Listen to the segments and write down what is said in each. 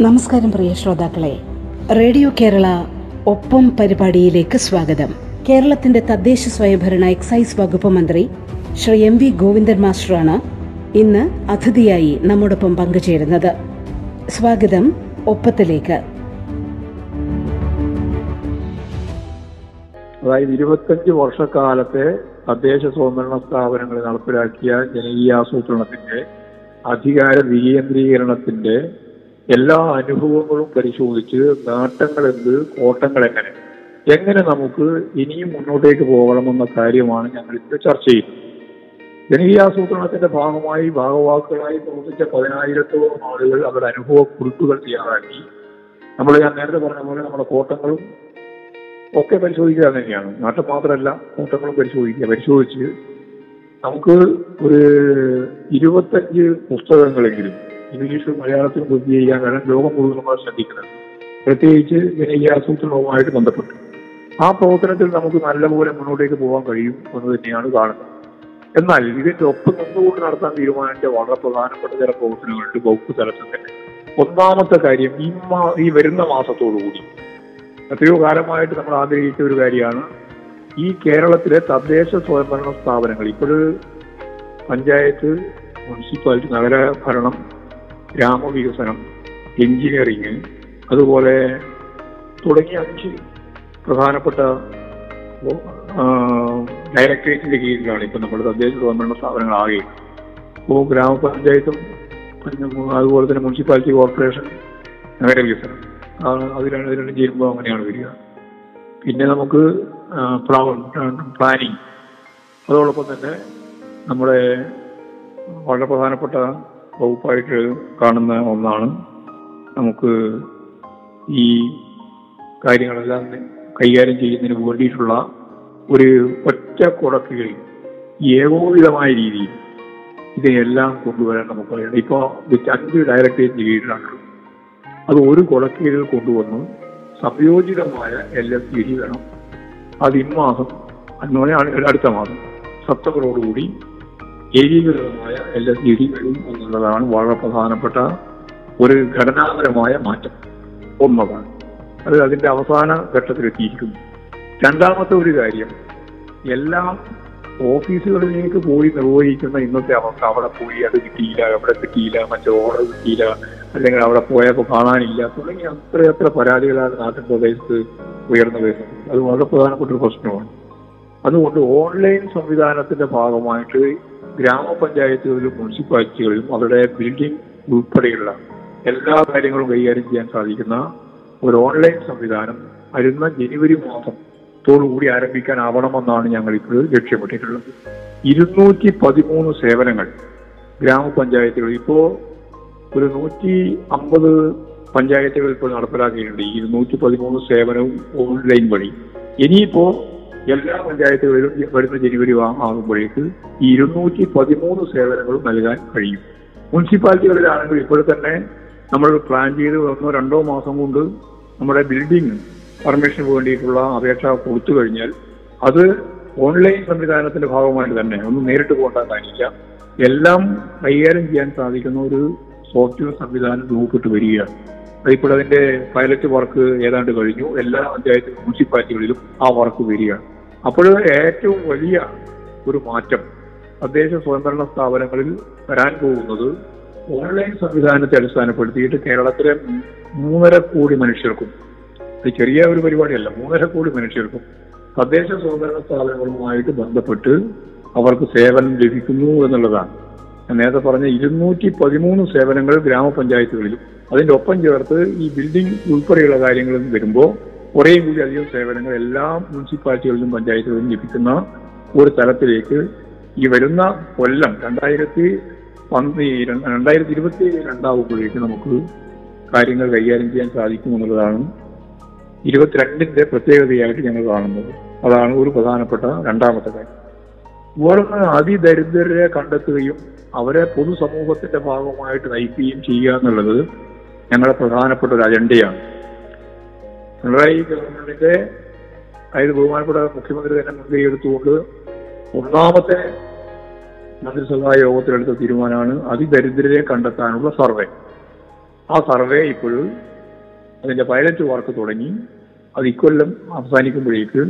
നമസ്കാരം പ്രിയ ശ്രോതാക്കളെ. റേഡിയോ കേരള ഒപ്പം പരിപാടിയിലേക്ക് സ്വാഗതം. കേരളത്തിന്റെ തദ്ദേശ സ്വയംഭരണ എക്സൈസ് വകുപ്പ് മന്ത്രി ശ്രീ എം വി ഗോവിന്ദൻ മാസ്റ്ററാണ് ഇന്ന് അതിഥിയായി നമ്മോടൊപ്പം പങ്കുചേരുന്നത്. സ്വാഗതം ഒപ്പത്തിലേക്ക്. അതായത് ഇരുപത്തഞ്ച് വർഷക്കാലത്തെ തദ്ദേശ സ്വയംഭരണ സ്ഥാപനങ്ങൾ നടപ്പിലാക്കിയ ജനകീയാസൂത്രണത്തിന്റെ അധികാര വികേന്ദ്രീകരണത്തിന്റെ എല്ലാ അനുഭവങ്ങളും പരിശോധിച്ച് നേട്ടങ്ങൾ എന്ത് കോട്ടങ്ങൾ എങ്ങനെ എങ്ങനെ നമുക്ക് ഇനിയും മുന്നോട്ടേക്ക് പോകണമെന്ന കാര്യമാണ് ഞങ്ങൾ ഇപ്പോൾ ചർച്ച ചെയ്യുന്നത്. ജനകീയാസൂത്രണത്തിന്റെ ഭാഗമായി ഭാഗവാക്കുകളായി പ്രവർത്തിച്ച പതിനായിരത്തോളം ആളുകൾ അവരുടെ അനുഭവ കുറിപ്പുകൾ തയ്യാറാക്കി. നമ്മൾ ഞാൻ നേരത്തെ പറഞ്ഞ പോലെ നമ്മുടെ കോട്ടങ്ങളും ഒക്കെ പരിശോധിക്കുക തന്നെയാണ്. നാട്ടിൽ മാത്രമല്ല കൂട്ടങ്ങളും പരിശോധിക്കുക. പരിശോധിച്ച് നമുക്ക് ഒരു ഇരുപത്തഞ്ച് പുസ്തകങ്ങളെങ്കിലും ഇംഗ്ലീഷും മലയാളത്തിലും പ്രസിദ്ധീകരിക്കാൻ ചെയ്യാനാണ് ലോകം മുഴുവൻ നമ്മൾ ശ്രദ്ധിക്കുന്നത്? പ്രത്യേകിച്ച് ജനകീയാസൂത്രണവുമായിട്ട് ബന്ധപ്പെട്ട്. ആ പ്രവർത്തനത്തിൽ നമുക്ക് നല്ലപോലെ മുന്നോട്ടേക്ക് പോകാൻ കഴിയും എന്ന് തന്നെയാണ് കാണുന്നത്. എന്നാൽ ഇതിന്റെ ഒപ്പം നിന്നുകൊണ്ട് നടത്താൻ തീരുമാനിച്ച വളരെ പ്രധാനപ്പെട്ട ചില പ്രവർത്തനങ്ങളുണ്ട് വകുപ്പ് തലത്തിൽ ഒന്നാമത്തെ കാര്യം ഈ മാ ഈ വരുന്ന മാസത്തോടുകൂടി. എത്രയോ കാലമായിട്ട് നമ്മൾ ആഗ്രഹിച്ച ഒരു കാര്യമാണ് ഈ കേരളത്തിലെ തദ്ദേശ സ്വയംഭരണ സ്ഥാപനങ്ങൾ. ഇപ്പോൾ പഞ്ചായത്ത് മുനിസിപ്പാലിറ്റി നഗരഭരണം ഗ്രാമവികസനം എഞ്ചിനീയറിങ് അതുപോലെ തുടങ്ങിയ അഞ്ച് പ്രധാനപ്പെട്ട ഡയറക്ടറേറ്റിന്റെ കീഴിലാണ് ഇപ്പൊ നമ്മുടെ തദ്ദേശ സ്വയംഭരണ സ്ഥാപനങ്ങൾ ആകെ ഇപ്പോൾ ഗ്രാമപഞ്ചായത്തും അതുപോലെ തന്നെ മുനിസിപ്പാലിറ്റി കോർപ്പറേഷൻ നഗരവികസനം. അതിലാണ് അത് രണ്ട് രണ്ടും ചേരുമ്പോൾ അങ്ങനെയാണ് വരിക. പിന്നെ നമുക്ക് പ്ലാനിങ്. അതോടൊപ്പം തന്നെ നമ്മുടെ വളരെ പ്രധാനപ്പെട്ട വകുപ്പായിട്ട് കാണുന്ന ഒന്നാണ്. നമുക്ക് ഈ കാര്യങ്ങളെല്ലാം കൈകാര്യം ചെയ്യുന്നതിന് വേണ്ടിയിട്ടുള്ള ഒരു ഒറ്റ കുടക്കുകൾ ഏകോപിതമായ രീതിയിൽ ഇതിനെല്ലാം കൊണ്ടുവരാൻ നമുക്ക് കഴിയണം. ഇപ്പോൾ അഞ്ച് ഡയറക്ടറേറ്റിന് കീഴിലാണ് അത് ഒരു കുടക്കീഴിൽ കൊണ്ടുവന്ന് സംയോജിതമായ എൽ എസ് ജി ഡി വേണം അത് ഇമ്മാസം അടുത്ത മാസം സെപ്റ്റംബറോടുകൂടി ഏകീകൃതമായ ഡി വരും എന്നുള്ളതാണ് വളരെ പ്രധാനപ്പെട്ട ഒരു ഘടനാപരമായ മാറ്റം. ഒന്നതാണ് അത് അതിന്റെ അവസാന ഘട്ടത്തിലെത്തിയിരിക്കുന്നു. രണ്ടാമത്തെ ഒരു കാര്യം എല്ലാം ഓഫീസുകളിലേക്ക് പോയി നിർവഹിക്കുന്ന ഇന്നത്തെ അവസ്ഥ അവിടെ പോയി അത് കിട്ടിയില്ല അവിടെ കിട്ടിയില്ല മറ്റേ ഓർഡർ കിട്ടിയില്ല അല്ലെങ്കിൽ അവിടെ പോയപ്പോൾ കാണാനില്ല തുടങ്ങി അത്രയത്ര പരാതികളാണ് നാട്ടിൻ പ്രദേശത്ത് ഉയർന്നു വരുന്നത്. അത് വളരെ പ്രധാനപ്പെട്ട ഒരു പ്രശ്നമാണ്. അതുകൊണ്ട് ഓൺലൈൻ സംവിധാനത്തിന്റെ ഭാഗമായിട്ട് ഗ്രാമപഞ്ചായത്തുകളിലും മുനിസിപ്പാലിറ്റികളിലും അവരുടെ ബിൽഡിംഗ് ഉൾപ്പെടെയുള്ള എല്ലാ കാര്യങ്ങളും കൈകാര്യം ചെയ്യാൻ സാധിക്കുന്ന ഒരു ഓൺലൈൻ സംവിധാനം വരുന്ന ജനുവരി മാസം കൂടി ആരംഭിക്കാനാവണമെന്നാണ് ഞങ്ങൾ ഇപ്പോൾ ലക്ഷ്യമിട്ടിട്ടുള്ളത്. ഇരുന്നൂറ്റി പതിമൂന്ന് സേവനങ്ങൾ ഗ്രാമപഞ്ചായത്തുകൾ ഇപ്പോൾ ഒരു നൂറ്റി അമ്പത് പഞ്ചായത്തുകൾ ഇപ്പോൾ നടപ്പിലാക്കിയിട്ടുണ്ട്. ഇരുന്നൂറ്റി പതിമൂന്ന് സേവനവും ഓൺലൈൻ വഴി. ഇനിയിപ്പോ എല്ലാ പഞ്ചായത്തുകളിലും വരുന്ന ജനുവരി ആകുമ്പോഴേക്ക് ഇരുന്നൂറ്റി പതിമൂന്ന് സേവനങ്ങളും നൽകാൻ കഴിയും. മുനിസിപ്പാലിറ്റികളിലാണെങ്കിൽ ഇപ്പോൾ തന്നെ നമ്മൾ പ്ലാൻ ചെയ്ത് ഒന്നോ രണ്ടോ മാസം കൊണ്ട് നമ്മുടെ ബിൽഡിംഗ് പെർമിഷന് വേണ്ടിയിട്ടുള്ള അപേക്ഷ കൊടുത്തു കഴിഞ്ഞാൽ അത് ഓൺലൈൻ സംവിധാനത്തിന്റെ ഭാഗമായിട്ട് തന്നെ ഒന്ന് നേരിട്ട് പോകേണ്ട കാണിക്കാം എല്ലാം കൈകാര്യം ചെയ്യാൻ സാധിക്കുന്ന ഒരു സോഫ്റ്റ്വെയർ സംവിധാനം രൂപപ്പെട്ട് വരികയാണ്. ഇപ്പോൾ അതിന്റെ പൈലറ്റ് വർക്ക് ഏതാണ്ട് കഴിഞ്ഞു. എല്ലാ പഞ്ചായത്ത് മുനിസിപ്പാലിറ്റികളിലും ആ വർക്ക് വരികയാണ്. അപ്പോൾ ഏറ്റവും വലിയ ഒരു മാറ്റം തദ്ദേശ സ്വയംഭരണ സ്ഥാപനങ്ങളിൽ വരാൻ പോകുന്നത് ഓൺലൈൻ സംവിധാനത്തെ അടിസ്ഥാനപ്പെടുത്തിയിട്ട് കേരളത്തിലെ മൂന്നര കോടി മനുഷ്യർക്കും ഇത് ചെറിയ ഒരു പരിപാടിയല്ല മൂന്നര കോടി മനുഷ്യർക്കും തദ്ദേശ സ്വയംഭരണ സ്ഥാപനങ്ങളുമായിട്ട് ബന്ധപ്പെട്ട് അവർക്ക് സേവനം ലഭിക്കുന്നു എന്നുള്ളതാണ്. നേരത്തെ പറഞ്ഞ ഇരുന്നൂറ്റി പതിമൂന്ന് സേവനങ്ങൾ ഗ്രാമപഞ്ചായത്തുകളിലും അതിന്റെ ഒപ്പം ചേർത്ത് ഈ ബിൽഡിംഗ് ഉൾപ്പെടെയുള്ള കാര്യങ്ങളും വരുമ്പോൾ കുറേ കൂടി അധികം സേവനങ്ങൾ എല്ലാ മുനിസിപ്പാലിറ്റികളിലും പഞ്ചായത്തുകളിലും ലഭിക്കുന്ന ഒരു തലത്തിലേക്ക് ഈ വരുന്ന കൊല്ലം രണ്ടായിരത്തി രണ്ടായിരത്തി ഇരുപത്തി രണ്ടാവുമ്പോഴേക്ക് നമുക്ക് കാര്യങ്ങൾ കൈകാര്യം ചെയ്യാൻ സാധിക്കും എന്നുള്ളതാണ് ഇരുപത്തിരണ്ടിന്റെ പ്രത്യേകതയായിട്ട് ഞങ്ങൾ കാണുന്നത്. അതാണ് ഒരു പ്രധാനപ്പെട്ട രണ്ടാമത്തെ കാര്യം. ഓരോ അതിദരിദ്രരെ കണ്ടെത്തുകയും അവരെ പൊതുസമൂഹത്തിന്റെ ഭാഗമായിട്ട് നയിക്കുകയും ചെയ്യുക എന്നുള്ളത് ഞങ്ങളുടെ പ്രധാനപ്പെട്ട ഒരു അജണ്ടയാണ്. പിണറായി ഗവൺമെന്റിന്റെ അതായത് ബഹുമാനപ്പെട്ട മുഖ്യമന്ത്രി തന്നെ മുൻകൈ എടുത്തുകൊണ്ട് ഒന്നാമത്തെ മന്ത്രിസഭാ യോഗത്തിലെടുത്ത തീരുമാനമാണ് അതിദരിദ്രരെ കണ്ടെത്താനുള്ള സർവേ. ആ സർവേ ഇപ്പോഴും അതിന്റെ പൈലറ്റ് വർക്ക് തുടങ്ങി. അത് ഇക്കൊല്ലം അവസാനിക്കുമ്പോഴേക്ക്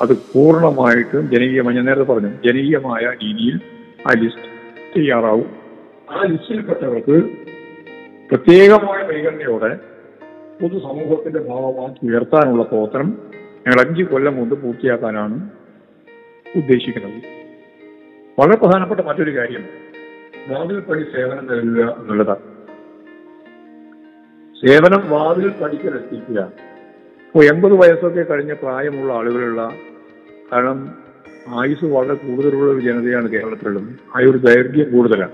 അത് പൂർണമായിട്ടും ജനകീയമായി ഞാൻ നേരത്തെ പറഞ്ഞു ജനകീയമായ രീതിയിൽ ആ ലിസ്റ്റ് തയ്യാറാവും. ആ ലിസ്റ്റിൽപ്പെട്ടവർക്ക് പ്രത്യേകമായ പരിഗണനയോടെ പൊതുസമൂഹത്തിന്റെ ഭാഗമാക്കി ഉയർത്താനുള്ള പ്രവർത്തനം ഞങ്ങൾ അഞ്ച് കൊല്ലം കൊണ്ട് പൂർത്തിയാക്കാനാണ് ഉദ്ദേശിക്കുന്നത്. വളരെ പ്രധാനപ്പെട്ട മറ്റൊരു കാര്യം വാതിൽ പടി സേവനം നൽകുക എന്നുള്ളതാണ്. സേവനം വാതിൽ പടിക്കലെത്തിക്കുക ഇപ്പോൾ എൺപത് വയസ്സൊക്കെ കഴിഞ്ഞ പ്രായമുള്ള ആളുകളുള്ള കാരണം ആയുസ് വളരെ കൂടുതലുള്ള ഒരു ജനതയാണ് കേരളത്തിലുള്ളത് ആ ഒരു ദൈർഘ്യം കൂടുതലാണ്.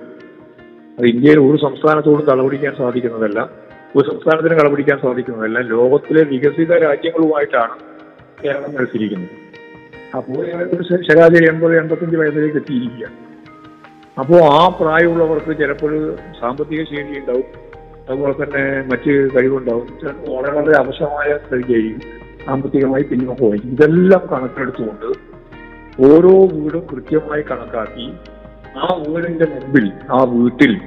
അത് ഇന്ത്യയിൽ ഒരു സംസ്ഥാനത്തോട് തളപിടിക്കാൻ സാധിക്കുന്നതല്ല. ഒരു സംസ്ഥാനത്തിന് കളപിടിക്കാൻ സാധിക്കുന്നതല്ല ലോകത്തിലെ വികസിത രാജ്യങ്ങളുമായിട്ടാണ് കേരളം മത്സരിക്കുന്നത്. അപ്പോൾ ശരാശരി എൺപത് എൺപത്തഞ്ച് വയസ്സിലേക്ക് എത്തിയിരിക്കുക. അപ്പോൾ ആ പ്രായമുള്ളവർക്ക് ചിലപ്പോൾ സാമ്പത്തിക ശേഷി ഉണ്ടാവും. അതുപോലെ തന്നെ മറ്റ് കഴിവുണ്ടാവും. വളരെ വളരെ അവശമായ സ്ഥിതിയായിരിക്കും സാമ്പത്തികമായി പിന്നോക്കമായിരിക്കും ഇതെല്ലാം കണക്കെടുത്തുകൊണ്ട് ഓരോ വീടും കൃത്യമായി കണക്കാക്കി ആ വീടിന്റെ മുമ്പിൽ ആ വീട്ടിൽ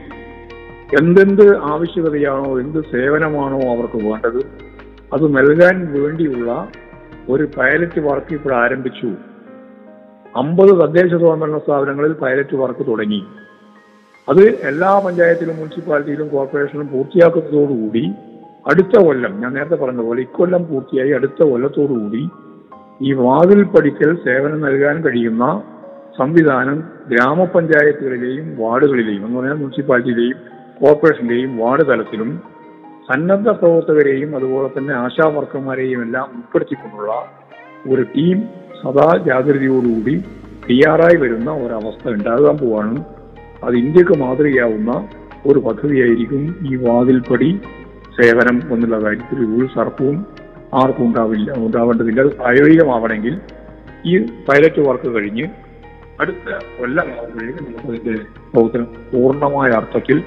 എന്തെന്ത് ആവശ്യകതയാണോ എന്ത് സേവനമാണോ അവർക്ക് വേണ്ടത് അത് നൽകാൻ വേണ്ടിയുള്ള ഒരു പൈലറ്റ് വർക്ക് ഇപ്പോൾ ആരംഭിച്ചു. അമ്പത് തദ്ദേശ സ്വയംഭരണ സ്ഥാപനങ്ങളിൽ പൈലറ്റ് വർക്ക് തുടങ്ങി. അത് എല്ലാ പഞ്ചായത്തിലും മുനിസിപ്പാലിറ്റിയിലും കോർപ്പറേഷനിലും പൂർത്തിയാക്കുന്നതോടുകൂടി അടുത്ത കൊല്ലം ഞാൻ നേരത്തെ പറഞ്ഞ പോലെ ഇക്കൊല്ലം പൂർത്തിയായി അടുത്ത കൊല്ലത്തോടുകൂടി ഈ വാതിൽ പഠിക്കൽ സേവനം നൽകാൻ കഴിയുന്ന സംവിധാനം ഗ്രാമപഞ്ചായത്തുകളിലെയും വാർഡുകളിലെയും എന്ന് പറഞ്ഞാൽ മുനിസിപ്പാലിറ്റിയിലെയും കോർപ്പറേഷന്റെയും വാർഡ് തലത്തിലും സന്നദ്ധ പ്രവർത്തകരെയും അതുപോലെ തന്നെ ആശാ വർക്കർമാരെയും എല്ലാം ഉൾപ്പെടുത്തിക്കൊണ്ടുള്ള ഒരു ടീം സദാ ജാഗ്രതയോടുകൂടി തയ്യാറായി വരുന്ന ഒരവസ്ഥ ഉണ്ടാകാൻ പോവാണ് അത് ഇന്ത്യയ്ക്ക് മാതൃകയാവുന്ന ഒരു പദ്ധതിയായിരിക്കും ഈ വാതിൽപ്പടി സേവനം എന്നുള്ള കാര്യത്തിൽ ഒരു സർപ്പവും ആർക്കും ഉണ്ടാവില്ല ഉണ്ടാവേണ്ടതില്ല. അത് പ്രായോഗികമാവണമെങ്കിൽ ഈ പൈലറ്റ് വർക്ക് കഴിഞ്ഞ് അടുത്ത കൊല്ലമാകുമ്പോഴേക്കും നമുക്ക് അതിന്റെ പ്രവർത്തനം പൂർണമായ അർത്ഥത്തിൽ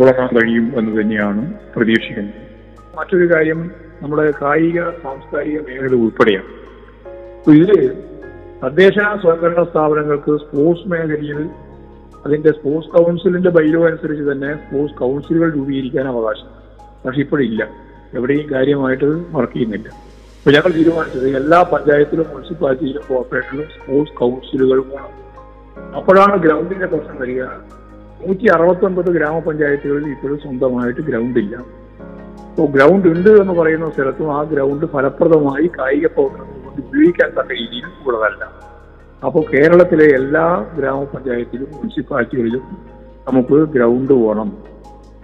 തുടങ്ങാൻ കഴിയും എന്ന് തന്നെയാണ് പ്രതീക്ഷിക്കുന്നത്. മറ്റൊരു കാര്യം നമ്മുടെ കായിക സാംസ്കാരിക മേഖല ഉൾപ്പെടെയാണ്. ഇതിൽ തദ്ദേശ സ്വയംഭരണ സ്ഥാപനങ്ങൾക്ക് സ്പോർട്സ് മേഖലയിൽ അതിന്റെ സ്പോർട്സ് കൗൺസിലിന്റെ ബൈലോ അനുസരിച്ച് തന്നെ സ്പോർട്സ് കൗൺസിലുകൾ രൂപീകരിക്കാൻ അവകാശം. പക്ഷെ ഇപ്പോഴില്ല. എവിടെയും കാര്യമായിട്ട് വർക്ക് ചെയ്യുന്നില്ല. അപ്പൊ ഞങ്ങൾ തീരുമാനിച്ചത് എല്ലാ പഞ്ചായത്തിലും മുനിസിപ്പാലിറ്റിയിലും കോർപ്പറേഷനിലും സ്പോർട്സ് കൗൺസിലുകൾ വേണം അപ്പോഴാണ് ഗ്രൗണ്ടിന്റെ പ്രശ്നം വരിക. നൂറ്റി അറുപത്തൊൻപത് ഗ്രാമപഞ്ചായത്തുകളിൽ ഇപ്പോഴും സ്വന്തമായിട്ട് ഗ്രൗണ്ട് ഇല്ല. അപ്പോൾ ഗ്രൗണ്ട് ഉണ്ട് എന്ന് പറയുന്ന സ്ഥലത്തും ആ ഗ്രൗണ്ട് ഫലപ്രദമായി കായിക പ്രവർത്തനങ്ങൾ കൊണ്ട് ഉപയോഗിക്കാൻ തക്ക രീതിയിൽ കൂടുതലല്ല. അപ്പോൾ കേരളത്തിലെ എല്ലാ ഗ്രാമപഞ്ചായത്തിലും മുനിസിപ്പാലിറ്റികളിലും നമുക്ക് ഗ്രൗണ്ട് വേണം.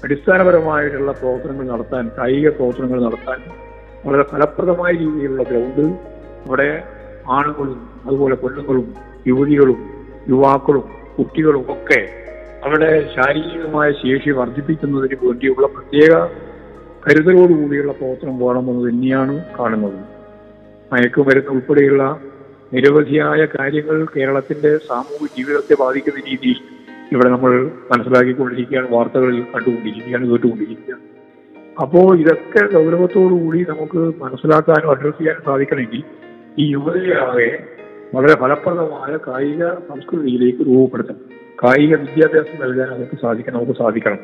അടിസ്ഥാനപരമായിട്ടുള്ള പ്രവർത്തനങ്ങൾ നടത്താൻ കായിക പ്രവർത്തനങ്ങൾ നടത്താൻ വളരെ ഫലപ്രദമായ രീതിയിലുള്ള ഗ്രൗണ്ട് അവിടെ ആണുങ്ങളും അതുപോലെ പെണ്ണുങ്ങളും യുവതികളും യുവാക്കളും കുട്ടികളും ഒക്കെ അവരുടെ ശാരീരികമായ ശേഷി വർദ്ധിപ്പിക്കുന്നതിന് വേണ്ടിയുള്ള പ്രത്യേക കരുതലോടുകൂടിയുള്ള പ്രവർത്തനം വേണമെന്ന് തന്നെയാണ് കാണുന്നത്. മയക്കുമരുന്ന് ഉൾപ്പെടെയുള്ള നിരവധിയായ കാര്യങ്ങൾ കേരളത്തിന്റെ സാമൂഹിക ജീവിതത്തെ ബാധിക്കുന്ന രീതിയിൽ ഇവിടെ നമ്മൾ മനസ്സിലാക്കിക്കൊണ്ടിരിക്കുകയാണ് വാർത്തകളിൽ കണ്ടുകൊണ്ടിരിക്കുകയാണ് കേട്ടുകൊണ്ടിരിക്കുകയാണ്. അപ്പോൾ ഇതൊക്കെ ഗൗരവത്തോടുകൂടി നമുക്ക് മനസ്സിലാക്കാനും അഡ്രസ് ചെയ്യാനും സാധിക്കണമെങ്കിൽ ഈ യുവതയാകെ വളരെ ഫലപ്രദമായ കായിക സംസ്കൃതിയിലേക്ക് രൂപപ്പെടുത്തണം. കായിക വിദ്യാഭ്യാസം നൽകാൻ അവർക്ക് സാധിക്കണം നമുക്ക് സാധിക്കണം.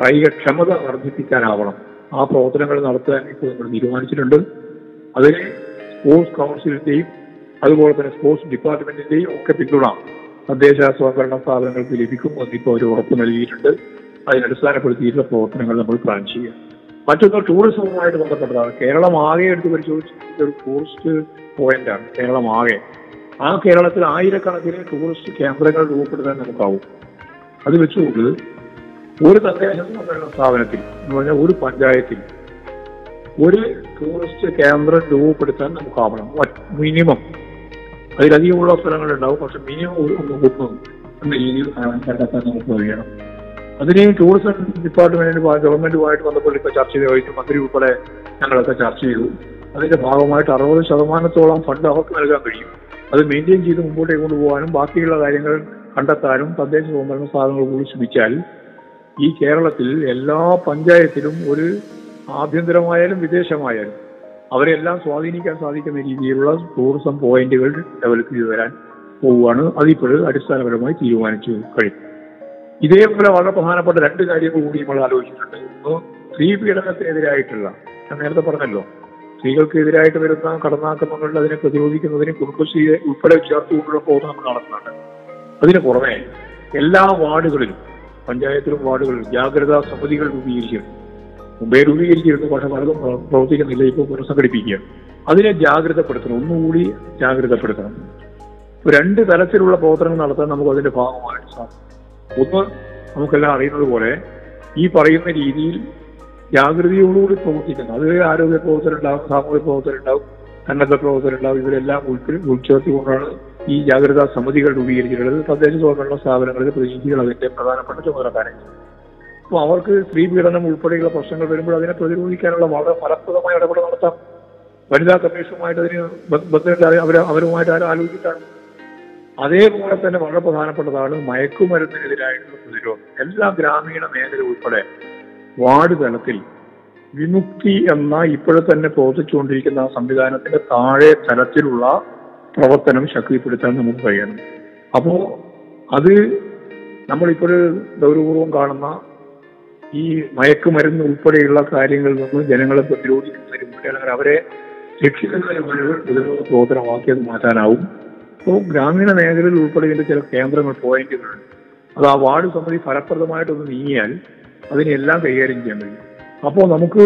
കായിക ക്ഷമത വർദ്ധിപ്പിക്കാനാവണം. ആ പ്രവർത്തനങ്ങൾ നടത്താൻ ഇപ്പോൾ നമ്മൾ തീരുമാനിച്ചിട്ടുണ്ട്. അതിന് സ്പോർട്സ് കൗൺസിലിന്റെയും അതുപോലെ തന്നെ സ്പോർട്സ് ഡിപ്പാർട്ട്മെന്റിന്റെയും ഒക്കെ പിന്തുണ തദ്ദേശ സ്വയംഭരണ സ്ഥാപനങ്ങൾക്ക് ലഭിക്കും എന്നിപ്പോൾ അവർ ഉറപ്പ് നൽകിയിട്ടുണ്ട്. അതിനടിസ്ഥാനപ്പെടുത്തിയിട്ടുള്ള പ്രവർത്തനങ്ങൾ നമ്മൾ പ്ലാൻ ചെയ്യുക. മറ്റൊന്ന് ടൂറിസവുമായിട്ട് ബന്ധപ്പെട്ടതാണ്. കേരളം ആകെ എടുത്ത് പരിശോധിച്ചിട്ട് ഒരു ടൂറിസ്റ്റ് പോയിന്റാണ്. കേരളം ആകെ ആ കേരളത്തിൽ ആയിരക്കണക്കിന് ടൂറിസ്റ്റ് കേന്ദ്രങ്ങൾ രൂപപ്പെടുത്താൻ നമുക്കാവും. അത് വെച്ച് നോക്ക് ഒരു തദ്ദേശ സ്വയംഭരണ സ്ഥാപനത്തിൽ എന്ന് പറഞ്ഞാൽ ഒരു പഞ്ചായത്തിൽ ഒരു ടൂറിസ്റ്റ് കേന്ദ്രം രൂപപ്പെടുത്താൻ നമുക്കാവണം. മിനിമം അതിലധികമുള്ള സ്ഥലങ്ങളുണ്ടാവും. പക്ഷെ മിനിമം ഒരു ഒന്ന് എന്ന രീതിയിൽ കണ്ടെത്താൻ നമുക്ക് കഴിയണം അതിന് ടൂറിസം ഡിപ്പാർട്ട്മെന്റിന് ഗവൺമെന്റുമായിട്ട് ബന്ധപ്പെട്ട് ഇപ്പൊ ചർച്ച ചെയ്ത് മന്ത്രി ഉൾപ്പെടെ ഞങ്ങളൊക്കെ ചർച്ച ചെയ്തു. അതിന്റെ ഭാഗമായിട്ട് അറുപത് ശതമാനത്തോളം ഫണ്ട് അവർക്ക് നൽകാൻ കഴിയും. അത് മെയിന്റെയിൻ ചെയ്ത് മുമ്പോട്ടേക്ക് കൊണ്ടുപോകാനും ബാക്കിയുള്ള കാര്യങ്ങൾ കണ്ടെത്താനും തദ്ദേശ സ്വയംഭരണ സ്ഥാപനങ്ങൾ കൂടി ശ്രമിച്ചാൽ ഈ കേരളത്തിൽ എല്ലാ പഞ്ചായത്തിലും ഒരു ആഭ്യന്തരമായാലും വിദേശമായാലും അവരെല്ലാം സ്വാധീനിക്കാൻ സാധിക്കുന്ന രീതിയിലുള്ള ടൂറിസം പോയിന്റുകൾ ഡെവലപ്പ് ചെയ്തു വരാൻ പോവുകയാണ്. അതിപ്പോൾ അടിസ്ഥാനപരമായി തീരുമാനിച്ചു കഴിഞ്ഞു. ഇതേപോലെ വളരെ പ്രധാനപ്പെട്ട രണ്ട് കാര്യങ്ങൾ കൂടി നമ്മൾ ആലോചിച്ചിട്ടുണ്ട്. ഒന്ന് സ്ത്രീ പീഡനത്തിനെതിരായിട്ടുള്ള ഞാൻ നേരത്തെ പറഞ്ഞല്ലോ സ്ത്രീകൾക്കെതിരായിട്ട് വരുന്ന കടന്നാക്രമങ്ങളിൽ അതിനെ പ്രതിരോധിക്കുന്നതിന് കുടുംബശ്രീയെ ഉൾപ്പെടെ ചേർത്തുകൊണ്ടുള്ള പ്രവർത്തനം നമ്മൾ നടത്തുന്നുണ്ട്. അതിന് പുറമെ എല്ലാ വാർഡുകളിലും പഞ്ചായത്തിലും വാർഡുകളിലും ജാഗ്രതാ സമിതികൾ രൂപീകരിച്ചിരുന്നു മുമ്പേ രൂപീകരിച്ചിരുന്നു പക്ഷെ പലതും പ്ര- പ്രവർത്തിക്കുന്നില്ല ഇപ്പോൾ പുനഃസംഘടിപ്പിക്കുക അതിനെ ജാഗ്രതപ്പെടുത്തണം ഒന്നുകൂടി ജാഗ്രതപ്പെടുത്തണം. രണ്ട് തരത്തിലുള്ള പ്രവർത്തനങ്ങൾ നടത്താൻ നമുക്ക് അതിന്റെ ഭാഗമായിട്ട് സാധിക്കും. ഒന്ന് നമുക്കെല്ലാം അറിയുന്നത് പോലെ ഈ പറയുന്ന രീതിയിൽ ജാഗ്രതയോടുകൂടി പ്രവർത്തിക്കുന്നു. അത് ആരോഗ്യ പ്രവർത്തകരുണ്ടാവും സാമൂഹ്യ പ്രവർത്തകരുണ്ടാവും സന്നദ്ധ പ്രവർത്തകരുണ്ടാവും ഇവരെല്ലാം ഉൾച്ചേർത്തിക്കൊണ്ടാണ് ഈ ജാഗ്രതാ സമിതികൾ രൂപീകരിച്ചിട്ടുള്ളത്. തദ്ദേശ സ്വയംഭരണ സ്ഥാപനങ്ങളിലെ പ്രതിനിധികൾ അതിന്റെ പ്രധാനപ്പെട്ട ചുമതലക്കാരാണ് അപ്പോൾ അവർക്ക് സ്ത്രീ പീഡനം ഉൾപ്പെടെയുള്ള പ്രശ്നങ്ങൾ വരുമ്പോൾ അതിനെ പ്രതിരോധിക്കാനുള്ള വളരെ ഫലപ്രദമായ ഇടപെടൽ നടത്താം. വനിതാ കമ്മീഷനുമായിട്ട് അതിന് ബന്ധപ്പെട്ട് അവർ അവരുമായിട്ട് ആരും ആലോചിച്ചിട്ടാണ്. അതേപോലെ തന്നെ വളരെ പ്രധാനപ്പെട്ടതാണ് മയക്കുമരുന്നിനെതിരായിട്ടുള്ള പ്രതിരോധം. എല്ലാ ഗ്രാമീണ മേഖല ഉൾപ്പെടെ വാർഡ് തലത്തിൽ വിമുക്തി എന്ന ഇപ്പോഴെ തന്നെ പ്രവർത്തിച്ചുകൊണ്ടിരിക്കുന്ന ആ സംവിധാനത്തിന്റെ താഴെ തലത്തിലുള്ള പ്രവർത്തനം ശക്തിപ്പെടുത്താൻ നമുക്ക് കഴിയണം. അപ്പോ അത് നമ്മളിപ്പോൾ ഗൗരവപൂർവം കാണുന്ന ഈ മയക്കുമരുന്ന് ഉൾപ്പെടെയുള്ള കാര്യങ്ങളിൽ നിന്ന് ജനങ്ങളെ പ്രതിരോധിക്കുന്നതിന് വേണ്ടി അല്ലെങ്കിൽ അവരെ രക്ഷിക്കുന്നതിന് പ്രതിരോധ പ്രവർത്തനമാക്കിയത് മാറ്റാനാവും. അപ്പോൾ ഗ്രാമീണ മേഖലയിൽ ഉൾപ്പെടെ ചില കേന്ദ്രങ്ങൾ പോയിന്റുകളുണ്ട് അത് ആ വാർഡ് സമിതി ഫലപ്രദമായിട്ടൊന്ന് നീങ്ങിയാൽ അതിനെല്ലാം കൈകാര്യം ചെയ്യാൻ കഴിയും. അപ്പോൾ നമുക്ക്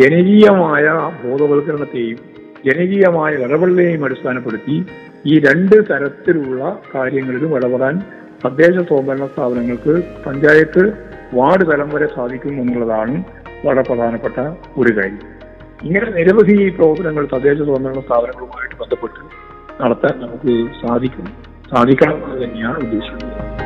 ജനകീയമായ ബോധവൽക്കരണത്തെയും ജനകീയമായ ഇടപെടലിനെയും അടിസ്ഥാനപ്പെടുത്തി ഈ രണ്ട് തരത്തിലുള്ള കാര്യങ്ങളിലും ഇടപെടാൻ തദ്ദേശ സ്വയംഭരണ സ്ഥാപനങ്ങൾക്ക് പഞ്ചായത്ത് വാർഡ് തലം വരെ സാധിക്കും എന്നുള്ളതാണ് വളരെ പ്രധാനപ്പെട്ട ഒരു കാര്യം. ഇങ്ങനെ നിരവധി പ്രവർത്തനങ്ങൾ തദ്ദേശ സ്വയംഭരണ സ്ഥാപനങ്ങളുമായിട്ട് ബന്ധപ്പെട്ട് നടത്താൻ നമുക്ക് സാധിക്കും. സാധിക്കണം എന്ന് തന്നെയാണ് ഉദ്ദേശിക്കുന്നത്.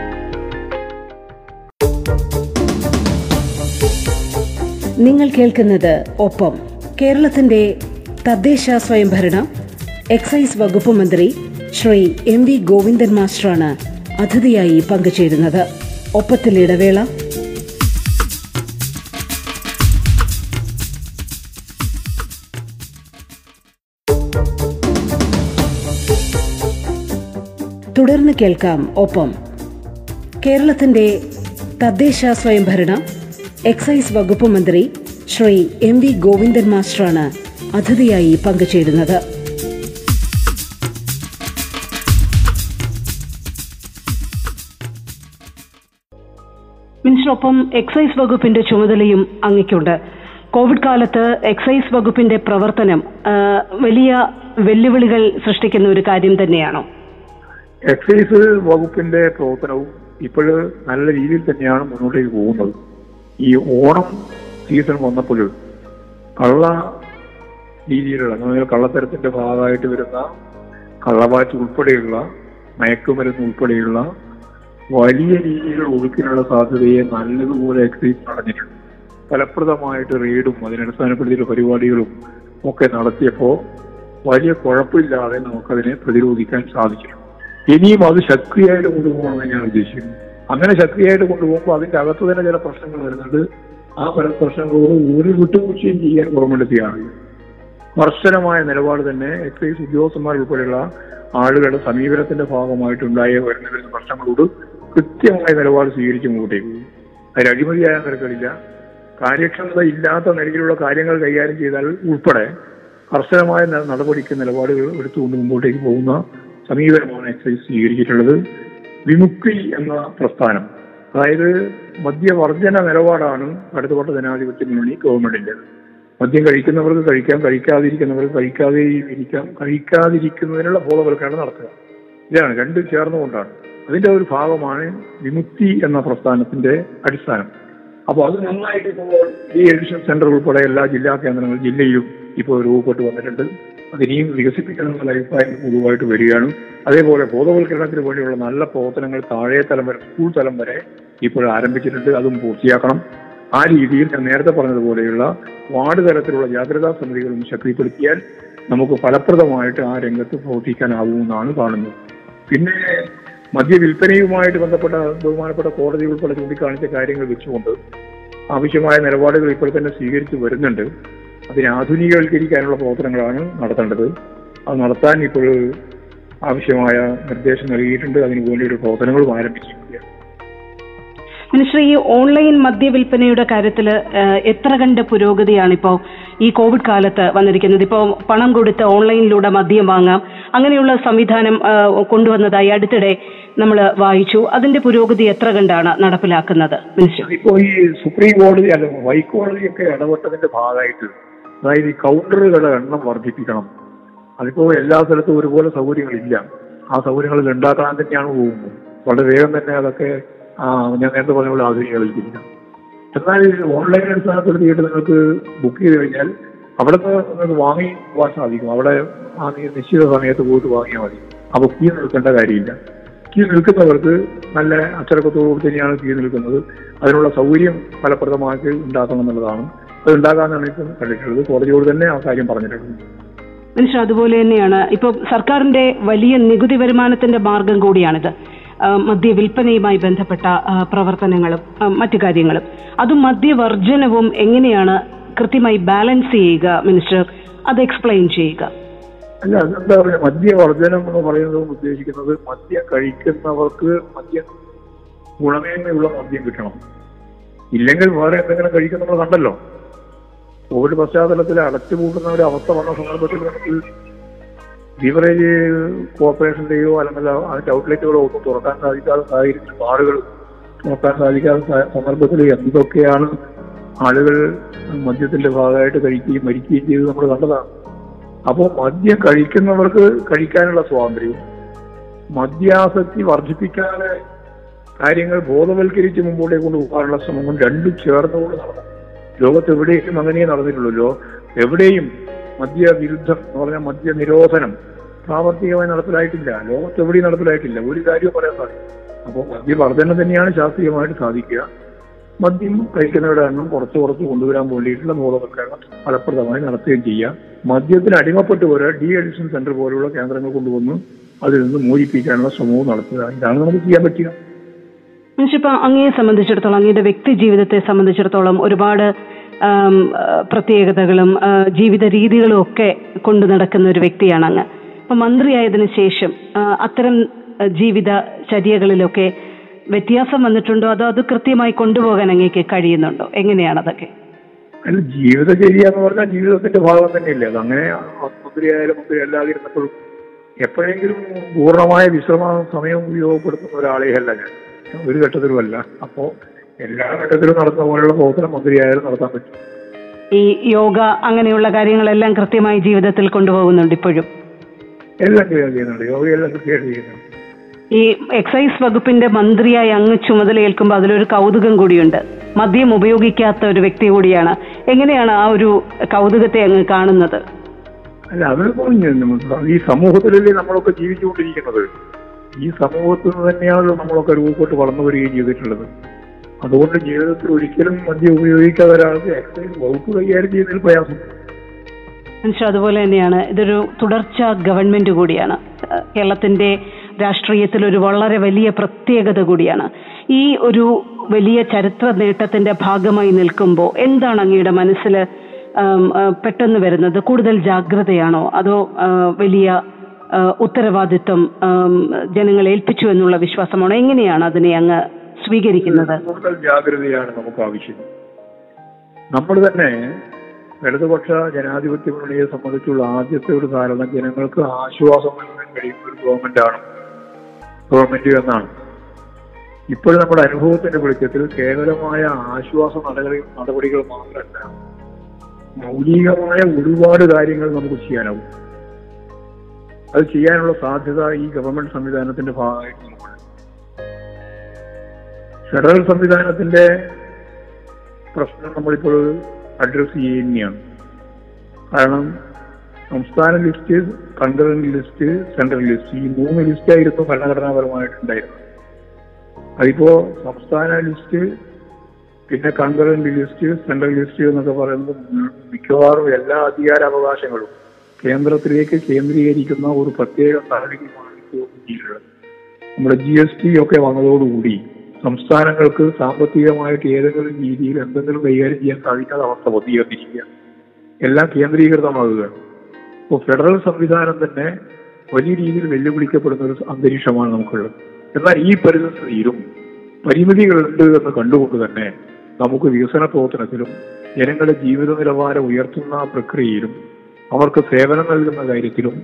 നിങ്ങൾ കേൾക്കുന്നത് ഒപ്പം. കേരളത്തിന്റെ തദ്ദേശ സ്വയംഭരണ എക്സൈസ് വകുപ്പ് മന്ത്രി ശ്രീ എം വി ഗോവിന്ദൻ മാസ്റ്ററാണ് അതിഥിയായി പങ്കുചേരുന്നത്. ഒപ്പത്തിൽ ഇടവേള. തുടർന്ന് കേൾക്കാം ഒപ്പം. കേരളത്തിന്റെ തദ്ദേശ സ്വയംഭരണ എക്സൈസ് വകുപ്പ് മന്ത്രി ശ്രീ എം വി ഗോവിന്ദൻ മാസ്റ്ററാണ് അതിഥിയായി പങ്കുചേരുന്നത്. മിനിസ്റ്ററൊപ്പം എക്സൈസ് വകുപ്പിന്റെ ചുമതലയും അങ്ങയ്ക്കുണ്ട്. കോവിഡ് കാലത്ത് എക്സൈസ് വകുപ്പിന്റെ പ്രവർത്തനം വലിയ വെല്ലുവിളികൾ സൃഷ്ടിക്കുന്ന ഒരു കാര്യം തന്നെയാണോ? എക്സൈസ് വകുപ്പിന്റെ പ്രവർത്തനവും ഇപ്പോഴ് നല്ല രീതിയിൽ തന്നെയാണ് മുന്നോട്ടേക്ക് പോകുന്നത്. ഈ ഓണം സീസൺ വന്നപ്പോൾ കള്ള രീതിയിലുള്ള കള്ളത്തരത്തിന്റെ ഭാഗമായിട്ട് വരുന്ന കള്ളവാറ്റ് ഉൾപ്പെടെയുള്ള മയക്കുമരുന്ന് ഉൾപ്പെടെയുള്ള വലിയ രീതിയിലുള്ള ഒഴുക്കിനുള്ള സാധ്യതയെ നല്ലതുപോലെ എക്സൈസ് നടന്നിട്ടുണ്ട്. ഫലപ്രദമായിട്ട് റെയ്ഡും അതിനടിസ്ഥാനപ്പെടുത്തിയുള്ള പരിപാടികളും ഒക്കെ നടത്തിയപ്പോൾ വലിയ കുഴപ്പമില്ലാതെ നമുക്കതിനെ പ്രതിരോധിക്കാൻ സാധിച്ചു ഇനിയും അത് ശക്തിയായിട്ട് കൊണ്ടുപോകണമെന്ന് ഞാൻ ഉദ്ദേശിക്കുന്നു. അങ്ങനെ ശക്തിയായിട്ട് കൊണ്ടുപോകുമ്പോൾ അതിന്റെ അകത്ത് തന്നെ ചില പ്രശ്നങ്ങൾ വരുന്നുണ്ട്. ആ പല പ്രശ്നങ്ങളോട് ഒരു വിട്ടുവീഴ്ചയും ചെയ്യാൻ ഗവൺമെന്റ് തയ്യാറില്ല കർശനമായ നിലപാട് തന്നെ എക്സൈസ് ഉദ്യോഗസ്ഥന്മാർ ഉൾപ്പെടെയുള്ള ആളുകളുടെ സമീപനത്തിന്റെ ഭാഗമായിട്ടുണ്ടായ വരുന്ന വരുന്ന പ്രശ്നങ്ങളോട് കൃത്യമായ നിലപാട് സ്വീകരിച്ച് മുമ്പോട്ടേക്ക് അതിൽ അഴിമതിയായ നിരക്കളില്ല കാര്യക്ഷമത ഇല്ലാത്ത നിലയിലുള്ള കാര്യങ്ങൾ കൈകാര്യം ചെയ്താൽ ഉൾപ്പെടെ കർശനമായ നടപടിക്ക് നിലപാടുകൾ എടുത്തുകൊണ്ട് മുമ്പോട്ടേക്ക് പോകുന്ന സമീപനമാണ് എക്സൈസ് സ്വീകരിച്ചിട്ടുള്ളത്. വിമുക്തി എന്ന പ്രസ്ഥാനം. അതായത് മദ്യവർജന നിലപാടാണ് അടുത്തപ്പെട്ട ജനാധിപത്യ മുന്നണി ഗവൺമെന്റിന്റെ മദ്യം കഴിക്കുന്നവർക്ക് കഴിക്കാം കഴിക്കാതിരിക്കുന്നവർക്ക് കഴിക്കാതെ ഇരിക്കാം കഴിക്കാതിരിക്കുന്നതിനുള്ള ബോധവൽക്കരണം നടത്തുക. ഇതാണ് രണ്ടും ചേർന്നുകൊണ്ടാണ്. അതിന്റെ ഒരു ഭാഗമാണ് വിമുക്തി എന്ന പ്രസ്ഥാനത്തിന്റെ അടിസ്ഥാനം. അപ്പോൾ അത് നന്നായിട്ട് ഇപ്പോൾ ഈ എഡിഷൻ സെന്റർ ഉൾപ്പെടെ എല്ലാ ജില്ലാ കേന്ദ്രങ്ങളും ജില്ലയിലും ഇപ്പോൾ രൂപപ്പെട്ട് വന്നിട്ടുണ്ട്. അതിനെയും വികസിപ്പിക്കണമെന്നുള്ള അഭിപ്രായം പൊതുവായിട്ട് വരികയാണ്. അതേപോലെ ബോധവൽക്കരണത്തിന് വേണ്ടിയുള്ള നല്ല പ്രവർത്തനങ്ങൾ താഴെ തലം വരെ സ്കൂൾ തലം വരെ ഇപ്പോൾ ആരംഭിച്ചിട്ടുണ്ട്. അതും പൂർത്തിയാക്കണം. ആ രീതിയിൽ ഞാൻ നേരത്തെ പറഞ്ഞതുപോലെയുള്ള വാർഡ് തലത്തിലുള്ള ജാഗ്രതാ സമിതികളും ശക്തിപ്പെടുത്തിയാൽ നമുക്ക് ഫലപ്രദമായിട്ട് ആ രംഗത്ത് പ്രവർത്തിക്കാനാവുമെന്നാണ് കാണുന്നത്. പിന്നെ മദ്യവിൽപ്പനയുമായിട്ട് ബന്ധപ്പെട്ട ബഹുമാനപ്പെട്ട കോടതി ഉൾപ്പെടെ ചൂണ്ടിക്കാണിച്ച കാര്യങ്ങൾ വെച്ചുകൊണ്ട് ആവശ്യമായ നിലപാടുകൾ ഇപ്പോൾ തന്നെ സ്വീകരിച്ചു വരുന്നുണ്ട്. അതിനെ ആധുനികവൽക്കരിക്കാനുള്ള പ്രവർത്തനങ്ങളാണ് നടത്തേണ്ടത്. അത് നടത്താൻ ഇപ്പോൾ ആവശ്യമായ നിർദ്ദേശം നൽകിയിട്ടുണ്ട്. അതിനു വേണ്ടിയുള്ള പ്രവർത്തനങ്ങളും ആരംഭിച്ചിരിക്കുകയാണ്. മിനിസ്റ്റർ ഈ ഓൺലൈൻ മദ്യവിൽപ്പനയുടെ കാര്യത്തിൽ എത്ര കണ്ട പുരോഗതിയാണ് ഇപ്പോൾ ഈ കോവിഡ് കാലത്ത് വന്നിരിക്കുന്നത്? ഇപ്പോൾ പണം കൊടുത്ത് ഓൺലൈനിലൂടെ മദ്യം വാങ്ങാം. അങ്ങനെയുള്ള സംവിധാനം കൊണ്ടുവന്നതായി അടുത്തിടെ നമ്മൾ വായിച്ചു. അതിന്റെ പുരോഗതി എത്ര കണ്ടാണ് നടപ്പിലാക്കുന്നത്? ഇപ്പോൾ ഇപ്പോ ഈ സുപ്രീം കോടതി അല്ല ഹൈക്കോടതിയൊക്കെ ഇടപെട്ടതിന്റെ ഭാഗമായിട്ട് അതായത് ഈ കൗണ്ടറുകളുടെ എണ്ണം വർദ്ധിപ്പിക്കണം. അതിപ്പോ എല്ലാ സ്ഥലത്തും ഒരുപോലെ സൗകര്യങ്ങളില്ല. ആ സൗകര്യങ്ങളിൽ ഉണ്ടാക്കാൻ തന്നെയാണ് പോകുന്നത്. വളരെ വേഗം തന്നെ അതൊക്കെ ഞാൻ നേരത്തെ പറഞ്ഞ പോലെ ആധുനികരിച്ചിരിക്കണം എന്നാൽ ഓൺലൈൻ അടിസ്ഥാനപ്പെടുത്തിയിട്ട് നിങ്ങൾക്ക് ബുക്ക് ചെയ്ത് കഴിഞ്ഞാൽ അവിടെ നിന്ന് നിങ്ങൾക്ക് വാങ്ങി പോകാൻ സാധിക്കും. അവിടെ ആ നിശ്ചിത സമയത്ത് പോയിട്ട് വാങ്ങിയാൽ മതി. അപ്പൊ ചെയ്ത് നിൽക്കേണ്ട കാര്യമില്ല. ക്യൂ നിൽക്കുന്നവർക്ക് നല്ല അച്ചടക്കത്തോടു തന്നെയാണ് കീ നിൽക്കുന്നത്. അതിനുള്ള സൗകര്യം ഫലപ്രദമാക്കി ഉണ്ടാക്കണം എന്നുള്ളതാണ്. അത് ഉണ്ടാകാനാണ് ഇപ്പം കണ്ടിട്ടുള്ളത്. കോടതിയോട് തന്നെ ആ കാര്യം പറഞ്ഞിട്ടുണ്ട്. മിനിസ്റ്റർ അതുപോലെ തന്നെയാണ്. ഇപ്പോൾ സർക്കാരിന്റെ വലിയ നികുതി വരുമാനത്തിന്റെ മാർഗം കൂടിയാണിത്. മദ്യ വിൽപ്പനയുമായി ബന്ധപ്പെട്ട പ്രവർത്തനങ്ങളും മറ്റു കാര്യങ്ങളും. അതും മദ്യവർജനവും എങ്ങനെയാണ് കൃത്യമായി ബാലൻസ് ചെയ്യുക മിനിസ്റ്റർ? അത് എക്സ്പ്ലെയിൻ ചെയ്യുക. അല്ല അതെന്താ പറയുക മദ്യവർജനം എന്ന് പറയുന്നത് ഉദ്ദേശിക്കുന്നത് മദ്യം കഴിക്കുന്നവർക്ക് മദ്യം ഗുണമേന്മയുള്ള മദ്യം കിട്ടണം. ഇല്ലെങ്കിൽ വേറെ എന്തെങ്കിലും കഴിക്കുന്ന നമ്മൾ കണ്ടല്ലോ. കോവിഡ് പശ്ചാത്തലത്തിൽ അടച്ചുപൂട്ടുന്ന ഒരു അവസ്ഥ വന്ന സന്ദർഭത്തിൽ നമുക്ക് ബീവറേജ് കോർപ്പറേഷന്റെയോ അല്ലെങ്കിൽ അതിന്റെ ഔട്ട്ലെറ്റുകളോ ഒന്നും തുറക്കാൻ സാധിക്കാത്ത സാഹചര്യത്തിൽ ബാറുകൾ തുറക്കാൻ സാധിക്കാത്ത സന്ദർഭത്തിൽ എന്തൊക്കെയാണ് ആളുകൾ മദ്യത്തിന്റെ ഭാഗമായിട്ട് കഴിക്കുകയും മരിക്കുകയും ചെയ്ത് നമ്മൾ കണ്ടതാണ്. അപ്പോൾ മദ്യം കഴിക്കുന്നവർക്ക് കഴിക്കാനുള്ള സ്വാതന്ത്ര്യവും മദ്യാസക്തി വർദ്ധിപ്പിക്കാതെ കാര്യങ്ങൾ ബോധവൽക്കരിച്ച് മുമ്പോട്ടേ കൊണ്ട് പോകാനുള്ള ശ്രമങ്ങൾ രണ്ടും ചേർന്നുകൊണ്ട് നടന്നു. ലോകത്ത് എവിടെയും അങ്ങനെ നടന്നിട്ടുള്ളൂലോ എവിടെയും മദ്യവിരുദ്ധം എന്ന് പറഞ്ഞാൽ മദ്യ നിരോധനം പ്രാവർത്തികമായി നടപ്പിലായിട്ടില്ല. ലോകത്ത് എവിടെയും നടപ്പിലായിട്ടില്ല. ഒരു കാര്യവും പറയാൻ സാധിക്കും അപ്പോൾ മദ്യവർദ്ധനം തന്നെയാണ് ശാസ്ത്രീയമായിട്ട് സാധിക്കുക. മദ്യം കഴിക്കുന്നവരുടെ എണ്ണം കുറച്ച് കുറച്ച് കൊണ്ടുവരാൻ വേണ്ടിയിട്ടുള്ള ബോധവൽക്കരണം ഫലപ്രദമായി നടത്തുകയും ചെയ്യാം. മദ്യത്തിന് അടിമപ്പെട്ട് പോരാ ഡി അഡിക്ഷൻ സെന്റർ പോലുള്ള കേന്ദ്രങ്ങൾ കൊണ്ടുവന്ന് അതിൽ നിന്ന് മോചിപ്പിക്കാനുള്ള ശ്രമവും നടത്തുക. ഇതാണ് നമുക്ക് ചെയ്യാൻ പറ്റുക. മനുഷ്യപ്പ അങ്ങയെ സംബന്ധിച്ചിടത്തോളം അങ്ങയുടെ വ്യക്തി ജീവിതത്തെ സംബന്ധിച്ചിടത്തോളം ഒരുപാട് പ്രത്യേകതകളും ജീവിത രീതികളും ഒക്കെ കൊണ്ടു നടക്കുന്ന ഒരു വ്യക്തിയാണ് അങ്ങ്. അപ്പൊ മന്ത്രിയായതിനു ശേഷം അത്തരം ജീവിത ചര്യകളിലൊക്കെ വ്യത്യാസം വന്നിട്ടുണ്ടോ? അതോ അത് കൃത്യമായി കൊണ്ടുപോകാൻ അങ്ങേക്ക് കഴിയുന്നുണ്ടോ? എങ്ങനെയാണ് അതൊക്കെ? അല്ല ജീവിതചര്യ എന്ന് പറഞ്ഞാൽ ജീവിതത്തിന്റെ ഭാഗം തന്നെയല്ലേ. അത് അങ്ങനെ മന്ത്രി അല്ലാതെ ഇരുന്നപ്പോഴും എപ്പോഴെങ്കിലും പൂർണമായ വിശ്രമ സമയം ഉപയോഗപ്പെടുത്തുന്ന ഒരാളെ അല്ല ഞാൻ. ഒരു ഘട്ടത്തിലും അല്ല അപ്പോ എല്ലാ ഘട്ടത്തിലും നടത്തുന്ന പോലെയുള്ള പ്രവർത്തനം മന്ത്രിയായാലും നടത്താൻ പറ്റും. ഈ യോഗ അങ്ങനെയുള്ള കാര്യങ്ങളെല്ലാം കൃത്യമായി ജീവിതത്തിൽ കൊണ്ടുപോകുന്നുണ്ട് ഇപ്പോഴും? എല്ലാം ചെയ്യാൻ ചെയ്യുന്നുണ്ട്. യോഗയെല്ലാം കൃത്യമായിട്ട് ചെയ്യുന്നുണ്ട്. ഈ എക്സൈസ് വകുപ്പിന്റെ മന്ത്രിയായി അങ്ങ് ചുമതലയേൽക്കുമ്പോൾ അതിലൊരു കൗതുകം കൂടിയുണ്ട്. മദ്യം ഉപയോഗിക്കാത്ത ഒരു വ്യക്തി കൂടിയാണ്. എങ്ങനെയാണ് ആ ഒരു കൗതുകത്തെ അങ്ങ് കാണുന്നത്? അല്ല അതിപ്പോ ഈ സമൂഹത്തിലല്ലേ നമ്മളൊക്കെ ജീവിച്ചുകൊണ്ടിരിക്കുന്നത്? ഈ സമൂഹത്തിൽ നിന്ന് തന്നെയാണല്ലോ നമ്മളൊക്കെ രൂപപ്പെട്ട് വളർന്നു വരികയും ചെയ്തിട്ടുള്ളത്. അതുകൊണ്ട് ജീവിതത്തിൽ ഒരിക്കലും മദ്യം ഉപയോഗിക്കാത്ത ഒരാൾക്ക് എക്സൈസ് വകുപ്പ് കൈകാര്യം ചെയ്യുന്നതിൽ പ്രയാസം. മനുഷ്യ അതുപോലെ തന്നെയാണ്. ഇതൊരു തുടർച്ച ഗവൺമെന്റ് കൂടിയാണ്. കേരളത്തിന്റെ രാഷ്ട്രീയത്തിൽ ഒരു വളരെ വലിയ പ്രത്യേകത കൂടിയാണ്. ഈ ഒരു വലിയ ചരിത്ര നേട്ടത്തിന്റെ ഭാഗമായി നിൽക്കുമ്പോൾ എന്താണ് അങ്ങയുടെ മനസ്സിൽ പെട്ടെന്ന് വരുന്നത്? കൂടുതൽ ജാഗ്രതയാണോ? അതോ വലിയ ഉത്തരവാദിത്വം ജനങ്ങളെ ഏൽപ്പിച്ചു എന്നുള്ള വിശ്വാസമാണോ? എങ്ങനെയാണ് അതിനെ അങ്ങ് സ്വീകരിക്കുന്നത്? കൂടുതൽ ജാഗ്രതയാണ് നമുക്ക് ആവശ്യം. നമ്മൾ തന്നെ ഇടതുപക്ഷ ജനാധിപത്യ മുന്നണിയെ സംബന്ധിച്ചുള്ള ആദ്യത്തെ ഒരു ധാരണ ജനങ്ങൾക്ക് ആശ്വാസം നൽകാൻ കഴിയുന്ന ഒരു ഗവൺമെന്റാണ്. ഗവൺമെന്റ് എന്നാണ് ഇപ്പോഴും നമ്മുടെ അനുഭവത്തിന്റെ വെളിച്ചത്തിൽ കേവലമായ ആശ്വാസ നടപടി നടപടികൾ മാത്രമല്ല മൗലികമായ ഒരുപാട് കാര്യങ്ങൾ നമുക്ക് ചെയ്യാനാവും. അത് ചെയ്യാനുള്ള സാധ്യത ഈ ഗവൺമെന്റ് സംവിധാനത്തിന്റെ ഭാഗമായിട്ട് നമുക്കുണ്ട്. ഫെഡറൽ സംവിധാനത്തിന്റെ പ്രശ്നം നമ്മളിപ്പോൾ അഡ്രസ് ചെയ്യുന്നതാണ്. കാരണം സംസ്ഥാന list concurrent list central list ഈ മൂന്ന് ലിസ്റ്റായിരുന്നു ഭരണഘടനാപരമായിട്ടുണ്ടായിരുന്നത് അതിപ്പോ സംസ്ഥാന ലിസ്റ്റ് പിന്നെ കൺകറന്റ് ലിസ്റ്റ് സെൻട്രൽ ലിസ്റ്റ് എന്നൊക്കെ പറയുന്നത് മിക്കവാറും എല്ലാ അധികാര അവകാശങ്ങളും കേന്ദ്രത്തിലേക്ക് കേന്ദ്രീകരിക്കുന്ന ഒരു പ്രത്യേക സാഹചര്യമാണ് നമ്മുടെ ജി എസ് ടി ഒക്കെ വന്നതോടുകൂടി സംസ്ഥാനങ്ങൾക്ക് സാമ്പത്തികമായിട്ട് ഏതെങ്കിലും രീതിയിൽ എന്തെങ്കിലും കൈകാര്യം ചെയ്യാൻ സാധിക്കാത്ത അവസ്ഥ വന്നിരിക്കുക എല്ലാം കേന്ദ്രീകൃതമാകുകയാണ്. ഇപ്പോൾ ഫെഡറൽ സംവിധാനം തന്നെ വലിയ രീതിയിൽ വെല്ലുവിളിക്കപ്പെടുന്ന ഒരു അന്തരീക്ഷമാണ് നമുക്കുള്ളത്. എന്നാൽ ഈ പരിസ്ഥിതിയിലും പരിമിതികളുണ്ട് എന്ന് കണ്ടുകൊണ്ട് തന്നെ നമുക്ക് വികസന പ്രവർത്തനത്തിലും ജനങ്ങളുടെ ജീവിത നിലവാരം ഉയർത്തുന്ന പ്രക്രിയയിലും അവർക്ക് സേവനം നൽകുന്ന കാര്യത്തിലും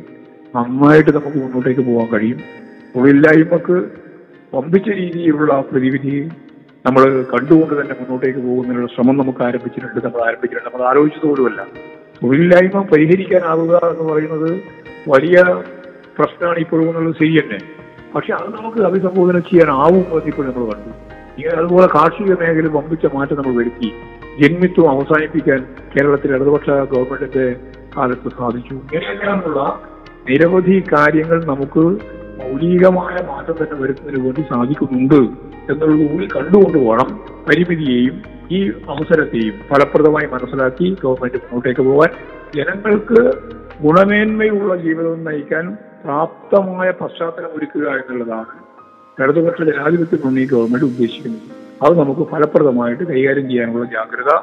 നന്നായിട്ട് നമുക്ക് മുന്നോട്ടേക്ക് പോകാൻ കഴിയും. തൊഴിലില്ലായ്മക്ക് പമ്പിച്ച രീതിയിലുള്ള പ്രതിവിധി നമ്മൾ കണ്ടുകൊണ്ട് തന്നെ മുന്നോട്ടേക്ക് പോകുന്നതിനുള്ള ശ്രമം നമുക്ക് ആരംഭിച്ചിട്ടുണ്ട് നമ്മൾ ആരംഭിച്ചിട്ടുണ്ട്. നമ്മൾ ആലോചിച്ചതുപോലുമല്ല. തൊഴിലില്ലായ്മ പരിഹരിക്കാനാവുക എന്ന് പറയുന്നത് വലിയ പ്രശ്നമാണ് ഇപ്പോഴും എന്നുള്ളത് ശരി തന്നെ പക്ഷെ അത് നമുക്ക് അഭിസംബോധന ചെയ്യാനാവും എന്ന് ഇപ്പോൾ നമ്മൾ കണ്ടു. അതുപോലെ കാർഷിക മേഖല വമ്പിച്ച മാറ്റം നമ്മൾ വരുത്തി. ജന്മിത്വം അവസാനിപ്പിക്കാൻ കേരളത്തിലെ ഇടതുപക്ഷ ഗവൺമെന്റിന്റെ കാലത്ത് സാധിച്ചു. ഇങ്ങനെയെല്ലാമുള്ള നിരവധി കാര്യങ്ങൾ നമുക്ക് മൗലികമായ മാറ്റം തന്നെ വരുത്തുന്നതിന് വേണ്ടി സാധിക്കുന്നുണ്ട് എന്നുള്ളത് കൂടി കണ്ടുകൊണ്ട് വേണം പരിമിതിയെയും ഈ അവസരത്തെയും ഫലപ്രദമായി മനസ്സിലാക്കി ഗവൺമെന്റ് മുന്നോട്ടേക്ക് പോകാൻ ജനങ്ങൾക്ക് ഗുണമേന്മയുള്ള ജീവിതം നയിക്കാൻ പ്രാപ്തമായ പശ്ചാത്തലം ഒരുക്കുക എന്നുള്ളതാണ് ഇടതുപക്ഷ ജനാധിപത്യമാണ് ഈ ഗവൺമെന്റ് ഉദ്ദേശിക്കുന്നത്. അത് നമുക്ക് ഫലപ്രദമായിട്ട് കൈകാര്യം ചെയ്യാനുള്ള ജാഗ്രത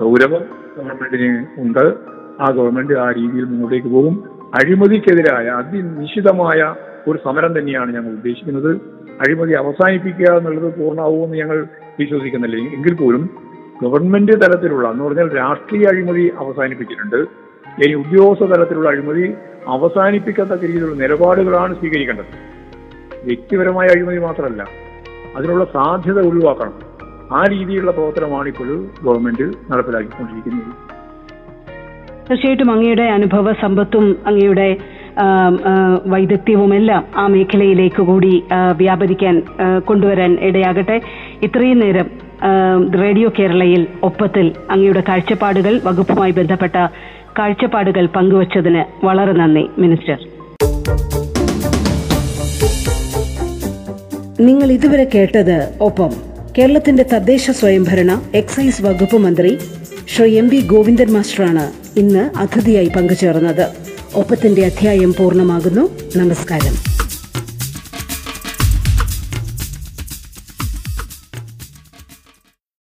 ഗൗരവം ഗവൺമെന്റിന് ഉണ്ട്. ആ ഗവൺമെന്റ് ആ രീതിയിൽ മുന്നോട്ടേക്ക് പോകും. അഴിമതിക്കെതിരായ അതിനിശ്ചിതമായ ഒരു സമരം തന്നെയാണ് ഞങ്ങൾ ഉദ്ദേശിക്കുന്നത്. അഴിമതി അവസാനിപ്പിക്കുക എന്നുള്ളത് പൂർണമാവുമെന്ന് ഞങ്ങൾ വിശ്വസിക്കുന്നില്ല. എങ്കിൽ പോലും ഗവൺമെന്റ് തലത്തിലുള്ള എന്ന് പറഞ്ഞാൽ രാഷ്ട്രീയ അഴിമതി അവസാനിപ്പിച്ചിട്ടുണ്ട്. ഇനി ഉദ്യോഗസ്ഥ തലത്തിലുള്ള അഴിമതി അവസാനിപ്പിക്കത്തക്ക രീതിയിലുള്ള നിലപാടുകളാണ് സ്വീകരിക്കേണ്ടത്. വ്യക്തിപരമായ അഴിമതി മാത്രമല്ല അതിനുള്ള സാധ്യത ഒഴിവാക്കണം. ആ രീതിയിലുള്ള പ്രവർത്തനമാണ് ഇപ്പോൾ ഗവൺമെന്റ് നടപ്പിലാക്കിക്കൊണ്ടിരിക്കുന്നത്. തീർച്ചയായിട്ടും അങ്ങയുടെ അനുഭവ സമ്പത്തും അങ്ങയുടെ വൈദഗ്ധ്യവുമെല്ലാം ആ മേഖലയിലേക്ക് കൂടി വ്യാപരിക്കാൻ കൊണ്ടുവരാൻ ഇടയാകട്ടെ. ഇത്രയും നേരം റേഡിയോ കേരളയിൽ ഒപ്പത്തിൽ അങ്ങയുടെ കാഴ്ചപ്പാടുകൾ വകുപ്പുമായി ബന്ധപ്പെട്ട കാഴ്ചപ്പാടുകൾ പങ്കുവച്ചതിന് വളരെ നന്ദി മിനിസ്റ്റർ. നിങ്ങൾ ഇതുവരെ കേട്ടത് ഒപ്പം കേരളത്തിന്റെ തദ്ദേശ സ്വയംഭരണ എക്സൈസ് വകുപ്പ് മന്ത്രി ശ്രീ എം വി ഗോവിന്ദൻ മാസ്റ്ററാണ് ഇന്ന് അതിഥിയായി പങ്കുചേർന്നത്. ഒപ്പത്തിന്റെ അധ്യായം പൂർണമാകുന്നു. നമസ്കാരം.